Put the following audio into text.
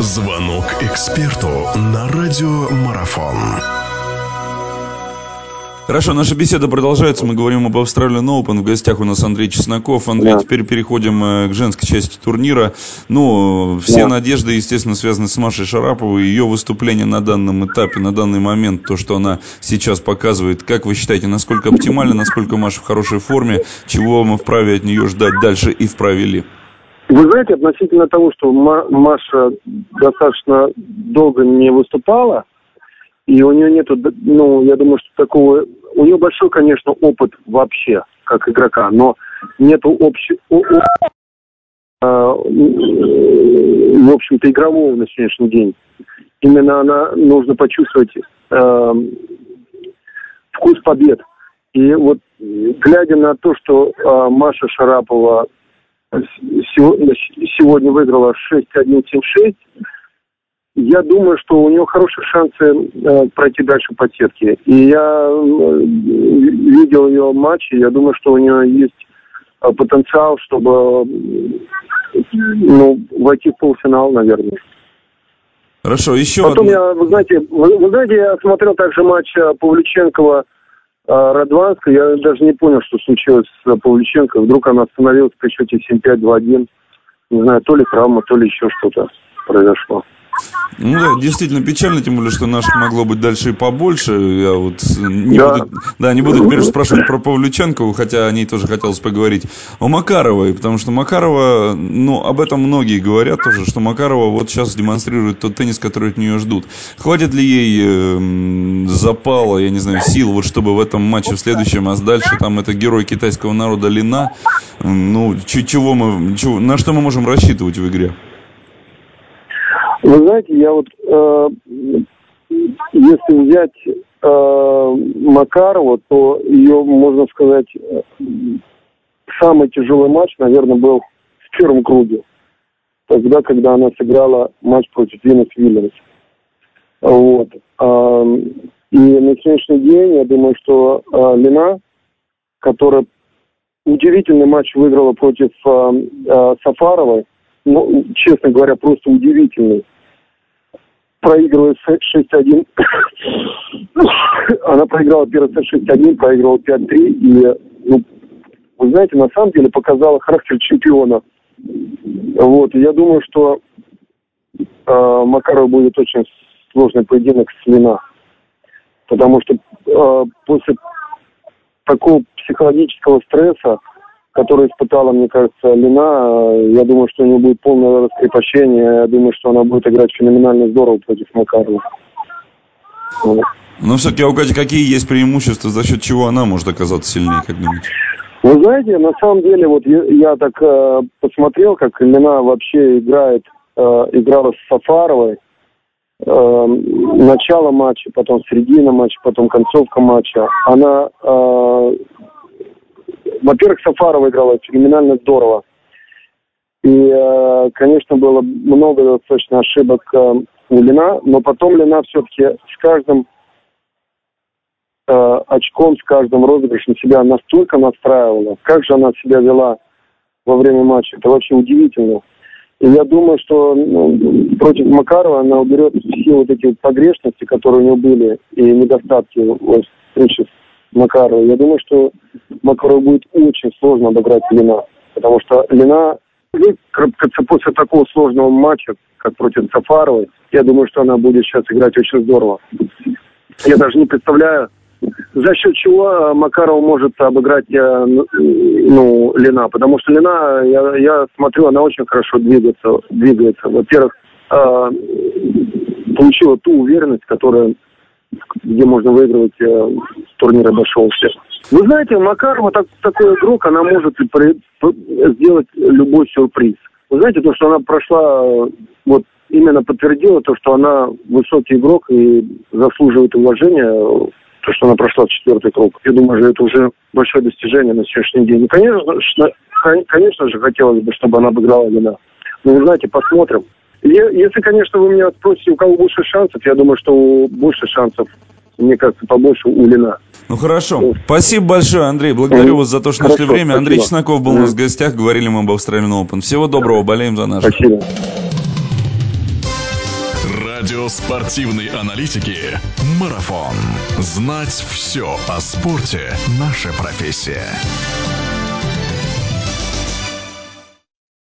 Звонок эксперту на радиомарафон. Хорошо, наша беседа продолжается. Мы говорим об Australian Open. В гостях у нас Андрей Чесноков. Андрей, Да. теперь переходим э, к женской части турнира. Ну, все Да. надежды, естественно, связаны с Машей Шараповой. Ее выступление на данном этапе, на данный момент, то, что она сейчас показывает. Как вы считаете, насколько оптимально, насколько Маша в хорошей форме? Чего мы вправе от нее ждать дальше и вправе ли? Вы знаете, относительно того, что Ма- Маша достаточно долго не выступала, и у нее нету, ну, я думаю, что такого... У нее большой, конечно, опыт вообще, как игрока, но нету общего... в общем-то, игрового на сегодняшний день. Именно она нужно почувствовать э, вкус побед. И вот глядя на то, что э, Маша Шарапова сегодня, выиграла 6-1-7-6, я думаю, что у нее хорошие шансы э, пройти дальше по сетке. И я э, видел ее матчи, я думаю, что у нее есть э, потенциал, чтобы ну, войти в полуфинал, наверное. Хорошо, еще Потом одно. я, вы знаете, вы, вы знаете, я смотрел также матч Павлюченкова э, Радванска. Я даже не понял, что случилось с э, Павлюченко. Вдруг она остановилась при счете 7-5-2-1. Не знаю, то ли травма, то ли еще что-то произошло. Ну да, действительно печально, тем более, что наших могло быть дальше и побольше. Я вот не Да. буду, да, не буду теперь спрашивать про Павлюченкову, хотя о ней тоже хотелось поговорить. О Макаровой, потому что Макарова, ну, об этом многие говорят тоже, что Макарова вот сейчас демонстрирует тот теннис, который от нее ждут. Хватит ли ей эм, запала, я не знаю, сил, вот чтобы в этом матче в следующем, а дальше там это герой китайского народа Лина, ну, чего мы, чего- на что мы можем рассчитывать в игре? Вы знаете, я вот, э, если взять э, Макарову, то ее, можно сказать, э, самый тяжелый матч, наверное, был в первом круге. Тогда, когда она сыграла матч против Винус Вильямс. Вот. Ам, И на сегодняшний день, я думаю, что э, Лина, которая удивительный матч выиграла против э, э, Сафаровой, ну, честно говоря, просто удивительный. Проигрывая с- 6-1. Она проиграла первый сет 6-1, проиграла 5-3. И, ну, вы знаете, на самом деле показала характер чемпиона. Вот, я думаю, что э, Макаров будет очень сложный поединок с Лина. Потому что э, после такого психологического стресса, который испытала, мне кажется, Лина, э, я думаю, что у нее будет полное раскрепощение. Я думаю, что она будет играть феноменально здорово против Макарова. Вот. Но все-таки, а Кати, какие есть преимущества, за счет чего она может оказаться сильнее, как думаете? Вы знаете, на самом деле, вот я, я так э, посмотрел, как Лина вообще играет, э, играла с Сафаровой. Э, начало матча, потом середина матча, потом концовка матча. Она, э, во-первых, Сафарова играла феноменально здорово. И, э, конечно, было много достаточно ошибок э, у Лина, но потом Лина все-таки с каждым э, очком, с каждым розыгрышем себя настолько настраивала, как же она себя вела во время матча. Это вообще удивительно. И я думаю, что ну, против Макарова она уберет все вот эти погрешности, которые у нее были, и недостатки в встрече с Макаровой. Я думаю, что Макарову будет очень сложно обыграть Лина. Потому что Лина, ну, после такого сложного матча, как против Сафаровой, я думаю, что она будет сейчас играть очень здорово. Я даже не представляю, за счет чего э, Макаров может обыграть э, ну, Лина. Потому что Лина, я, я смотрю, она очень хорошо двигается. двигается. Во-первых, э, получила ту уверенность, которая, где можно выигрывать э, турниры большого всех. Вы знаете, Макарова так, такой игрок, она может при- п- сделать любой сюрприз. Вы знаете, то, что она прошла, вот именно подтвердила то, что она высокий игрок и заслуживает уважения, то, что она прошла четвертый круг. Я думаю, что это уже большое достижение на сегодняшний день. И, конечно, конечно же, хотелось бы, чтобы она обыграла Лина. Но вы знаете, посмотрим. Если, конечно, вы меня спросите, у кого больше шансов, я думаю, что у- больше шансов, мне кажется, побольше у Лина. Ну хорошо. Спасибо большое, Андрей. Благодарю вас за то, что нашли Хорошо, время. Андрей спасибо. Чесноков был у нас в гостях. Говорили мы об Australian Open. Всего доброго. Болеем за наших. Спасибо. радио спортивной аналитики «Марафон». Знать все о спорте – наша профессия.